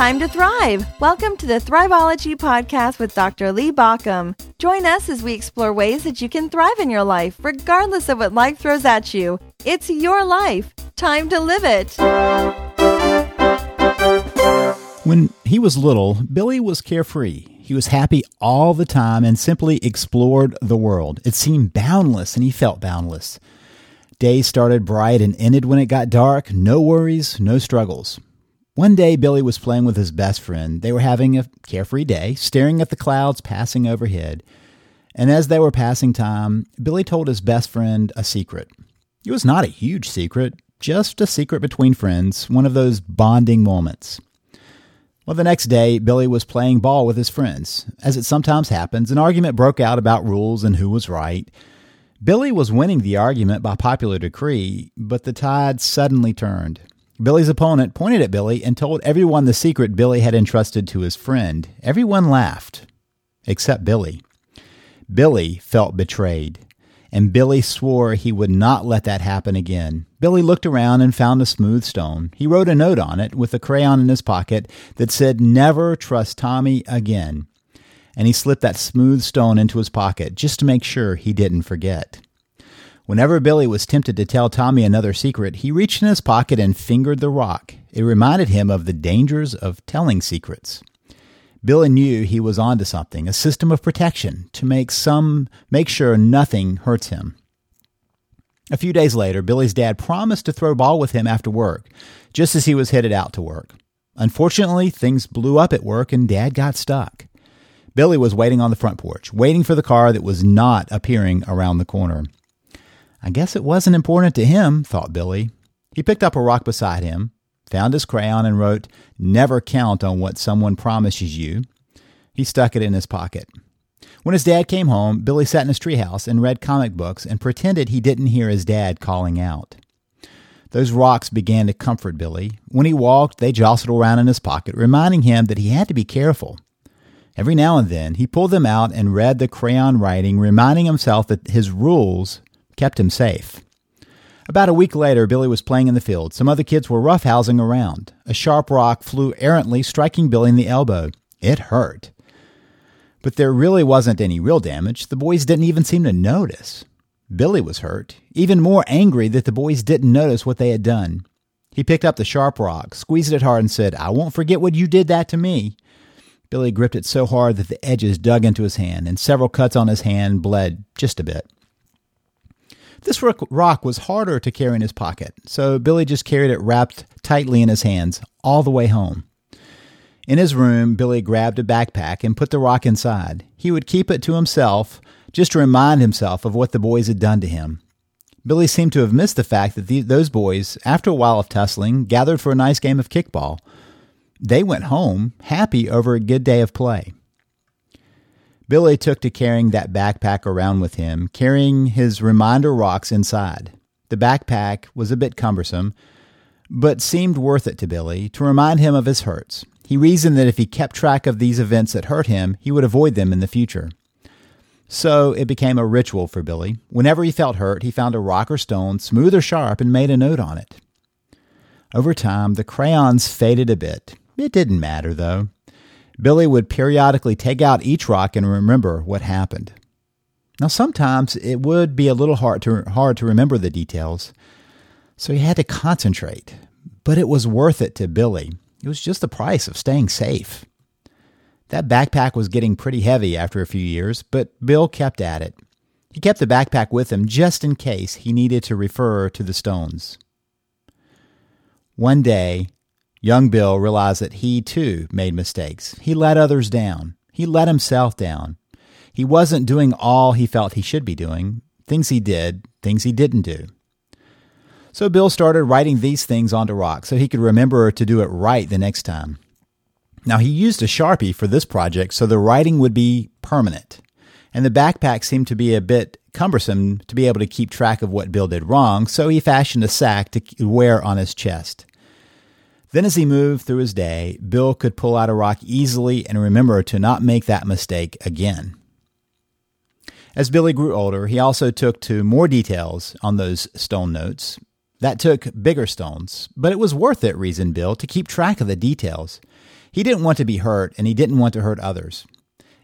time to thrive. Welcome to the Thriveology Podcast with Dr. Lee Baucom. Join us as we explore ways that you can thrive in your life, regardless of what life throws at you. It's your life. Time to live it. When he was little, Billy was carefree. He was happy all the time and simply explored the world. It seemed boundless, and he felt boundless. Days started bright and ended when it got dark. No worries, no struggles. One day, Billy was playing with his best friend. They were having a carefree day, staring at the clouds passing overhead. And as they were passing time, Billy told his best friend a secret. It was not a huge secret, just a secret between friends, one of those bonding moments. Well, the next day, Billy was playing ball with his friends. As it sometimes happens, an argument broke out about rules and who was right. Billy was winning the argument by popular decree, but the tide suddenly turned. Billy's opponent pointed at Billy and told everyone the secret Billy had entrusted to his friend. Everyone laughed, except Billy. Billy felt betrayed, and Billy swore he would not let that happen again. Billy looked around and found a smooth stone. He wrote a note on it with a crayon in his pocket that said, Never trust Tommy again. And he slipped that smooth stone into his pocket just to make sure he didn't forget. Whenever Billy was tempted to tell Tommy another secret, he reached in his pocket and fingered the rock. It reminded him of the dangers of telling secrets. Billy knew he was onto something, a system of protection to make some make sure nothing hurts him. A few days later, Billy's dad promised to throw ball with him after work, just as he was headed out to work. Unfortunately, things blew up at work and dad got stuck. Billy was waiting on the front porch, waiting for the car that was not appearing around the corner. I guess it wasn't important to him, thought Billy. He picked up a rock beside him, found his crayon, and wrote, Never count on what someone promises you. He stuck it in his pocket. When his dad came home, Billy sat in his treehouse and read comic books and pretended he didn't hear his dad calling out. Those rocks began to comfort Billy. When he walked, they jostled around in his pocket, reminding him that he had to be careful. Every now and then, he pulled them out and read the crayon writing, reminding himself that his rules kept him safe. About a week later, Billy was playing in the field. Some other kids were roughhousing around. A sharp rock flew errantly, striking Billy in the elbow. It hurt. But there really wasn't any real damage. The boys didn't even seem to notice. Billy was hurt, even more angry that the boys didn't notice what they had done. He picked up the sharp rock, squeezed it hard, and said, I won't forget what you did that to me. Billy gripped it so hard that the edges dug into his hand, and several cuts on his hand bled just a bit. This rock was harder to carry in his pocket, so Billy just carried it wrapped tightly in his hands all the way home. In his room, Billy grabbed a backpack and put the rock inside. He would keep it to himself just to remind himself of what the boys had done to him. Billy seemed to have missed the fact that the, those boys, after a while of tussling, gathered for a nice game of kickball. They went home happy over a good day of play. Billy took to carrying that backpack around with him, carrying his reminder rocks inside. The backpack was a bit cumbersome, but seemed worth it to Billy to remind him of his hurts. He reasoned that if he kept track of these events that hurt him, he would avoid them in the future. So it became a ritual for Billy. Whenever he felt hurt, he found a rock or stone, smooth or sharp, and made a note on it. Over time, the crayons faded a bit. It didn't matter, though. Billy would periodically take out each rock and remember what happened. Now, sometimes it would be a little hard to, hard to remember the details, so he had to concentrate. But it was worth it to Billy. It was just the price of staying safe. That backpack was getting pretty heavy after a few years, but Bill kept at it. He kept the backpack with him just in case he needed to refer to the stones. One day, Young Bill realized that he too made mistakes. He let others down. He let himself down. He wasn't doing all he felt he should be doing, things he did, things he didn't do. So Bill started writing these things onto rock so he could remember to do it right the next time. Now he used a Sharpie for this project so the writing would be permanent. And the backpack seemed to be a bit cumbersome to be able to keep track of what Bill did wrong, so he fashioned a sack to wear on his chest. Then, as he moved through his day, Bill could pull out a rock easily and remember to not make that mistake again. As Billy grew older, he also took to more details on those stone notes. That took bigger stones, but it was worth it, reasoned Bill, to keep track of the details. He didn't want to be hurt, and he didn't want to hurt others.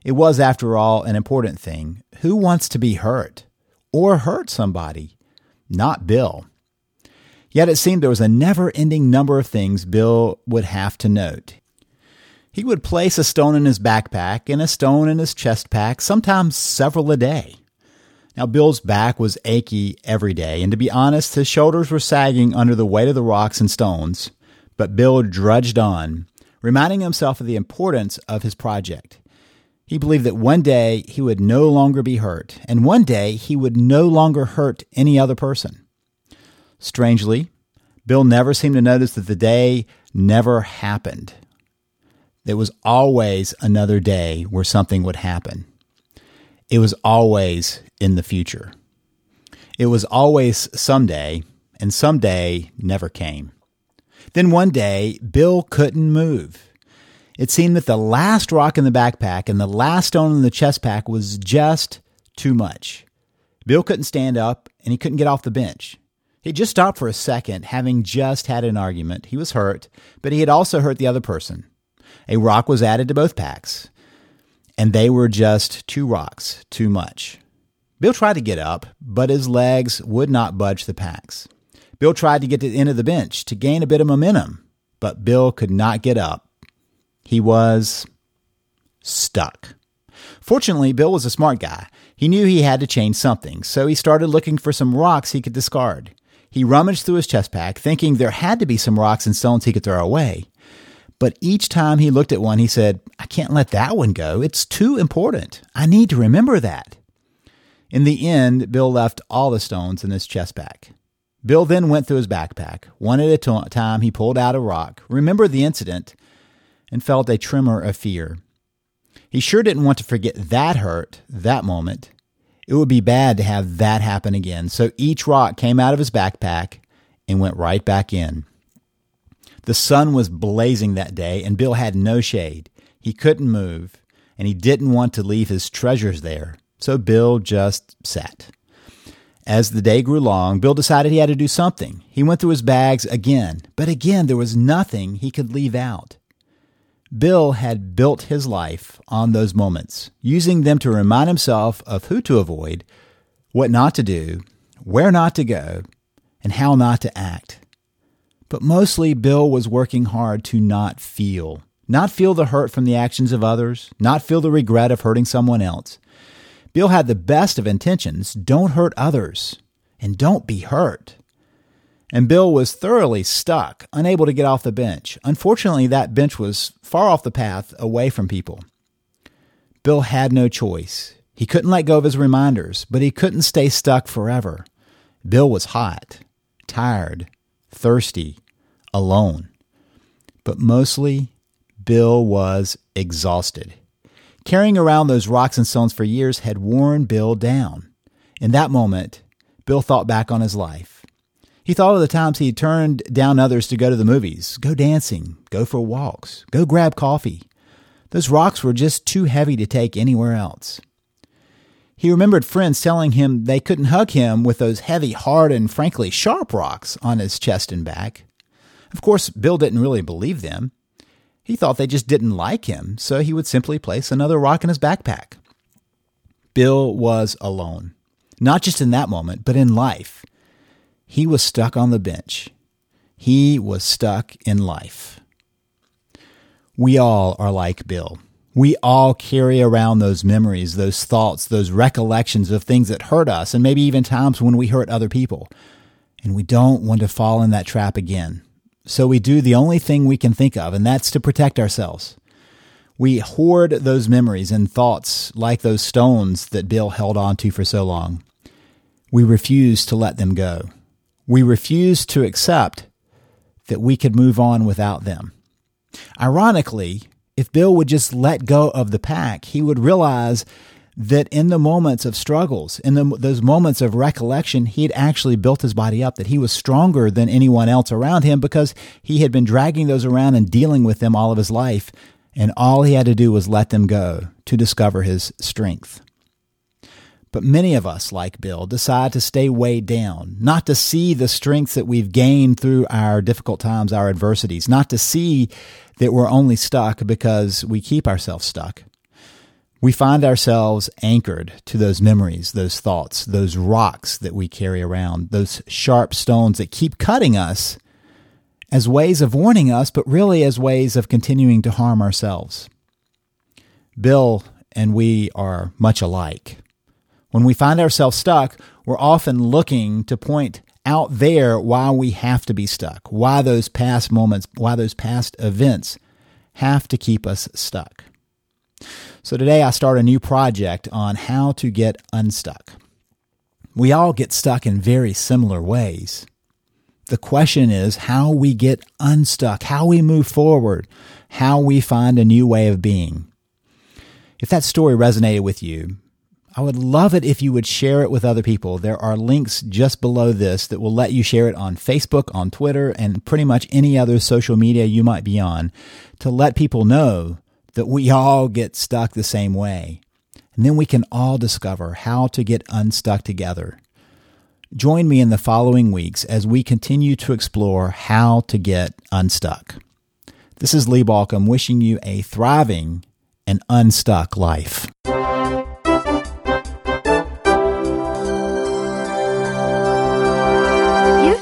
It was, after all, an important thing. Who wants to be hurt or hurt somebody? Not Bill. Yet it seemed there was a never ending number of things Bill would have to note. He would place a stone in his backpack and a stone in his chest pack, sometimes several a day. Now, Bill's back was achy every day, and to be honest, his shoulders were sagging under the weight of the rocks and stones. But Bill drudged on, reminding himself of the importance of his project. He believed that one day he would no longer be hurt, and one day he would no longer hurt any other person. Strangely, Bill never seemed to notice that the day never happened. There was always another day where something would happen. It was always in the future. It was always someday, and someday never came. Then one day, Bill couldn't move. It seemed that the last rock in the backpack and the last stone in the chest pack was just too much. Bill couldn't stand up and he couldn't get off the bench. He just stopped for a second, having just had an argument. He was hurt, but he had also hurt the other person. A rock was added to both packs, and they were just two rocks too much. Bill tried to get up, but his legs would not budge the packs. Bill tried to get to the end of the bench to gain a bit of momentum, but Bill could not get up. He was stuck. Fortunately, Bill was a smart guy. He knew he had to change something, so he started looking for some rocks he could discard. He rummaged through his chest pack, thinking there had to be some rocks and stones he could throw away. But each time he looked at one, he said, I can't let that one go. It's too important. I need to remember that. In the end, Bill left all the stones in his chest pack. Bill then went through his backpack. One at a time, he pulled out a rock, remembered the incident, and felt a tremor of fear. He sure didn't want to forget that hurt, that moment. It would be bad to have that happen again. So each rock came out of his backpack and went right back in. The sun was blazing that day, and Bill had no shade. He couldn't move, and he didn't want to leave his treasures there. So Bill just sat. As the day grew long, Bill decided he had to do something. He went through his bags again, but again there was nothing he could leave out. Bill had built his life on those moments, using them to remind himself of who to avoid, what not to do, where not to go, and how not to act. But mostly, Bill was working hard to not feel. Not feel the hurt from the actions of others, not feel the regret of hurting someone else. Bill had the best of intentions don't hurt others, and don't be hurt. And Bill was thoroughly stuck, unable to get off the bench. Unfortunately, that bench was far off the path, away from people. Bill had no choice. He couldn't let go of his reminders, but he couldn't stay stuck forever. Bill was hot, tired, thirsty, alone. But mostly, Bill was exhausted. Carrying around those rocks and stones for years had worn Bill down. In that moment, Bill thought back on his life. He thought of the times he had turned down others to go to the movies, go dancing, go for walks, go grab coffee. Those rocks were just too heavy to take anywhere else. He remembered friends telling him they couldn't hug him with those heavy, hard, and frankly sharp rocks on his chest and back. Of course, Bill didn't really believe them. He thought they just didn't like him, so he would simply place another rock in his backpack. Bill was alone, not just in that moment, but in life. He was stuck on the bench. He was stuck in life. We all are like Bill. We all carry around those memories, those thoughts, those recollections of things that hurt us, and maybe even times when we hurt other people. And we don't want to fall in that trap again. So we do the only thing we can think of, and that's to protect ourselves. We hoard those memories and thoughts like those stones that Bill held on to for so long. We refuse to let them go. We refuse to accept that we could move on without them. Ironically, if Bill would just let go of the pack, he would realize that in the moments of struggles, in the, those moments of recollection, he had actually built his body up, that he was stronger than anyone else around him because he had been dragging those around and dealing with them all of his life. And all he had to do was let them go to discover his strength. But many of us, like Bill, decide to stay way down, not to see the strengths that we've gained through our difficult times, our adversities, not to see that we're only stuck because we keep ourselves stuck. We find ourselves anchored to those memories, those thoughts, those rocks that we carry around, those sharp stones that keep cutting us as ways of warning us, but really as ways of continuing to harm ourselves. Bill and we are much alike. When we find ourselves stuck, we're often looking to point out there why we have to be stuck, why those past moments, why those past events have to keep us stuck. So today I start a new project on how to get unstuck. We all get stuck in very similar ways. The question is how we get unstuck, how we move forward, how we find a new way of being. If that story resonated with you, I would love it if you would share it with other people. There are links just below this that will let you share it on Facebook, on Twitter, and pretty much any other social media you might be on to let people know that we all get stuck the same way. And then we can all discover how to get unstuck together. Join me in the following weeks as we continue to explore how to get unstuck. This is Lee Baucom wishing you a thriving and unstuck life.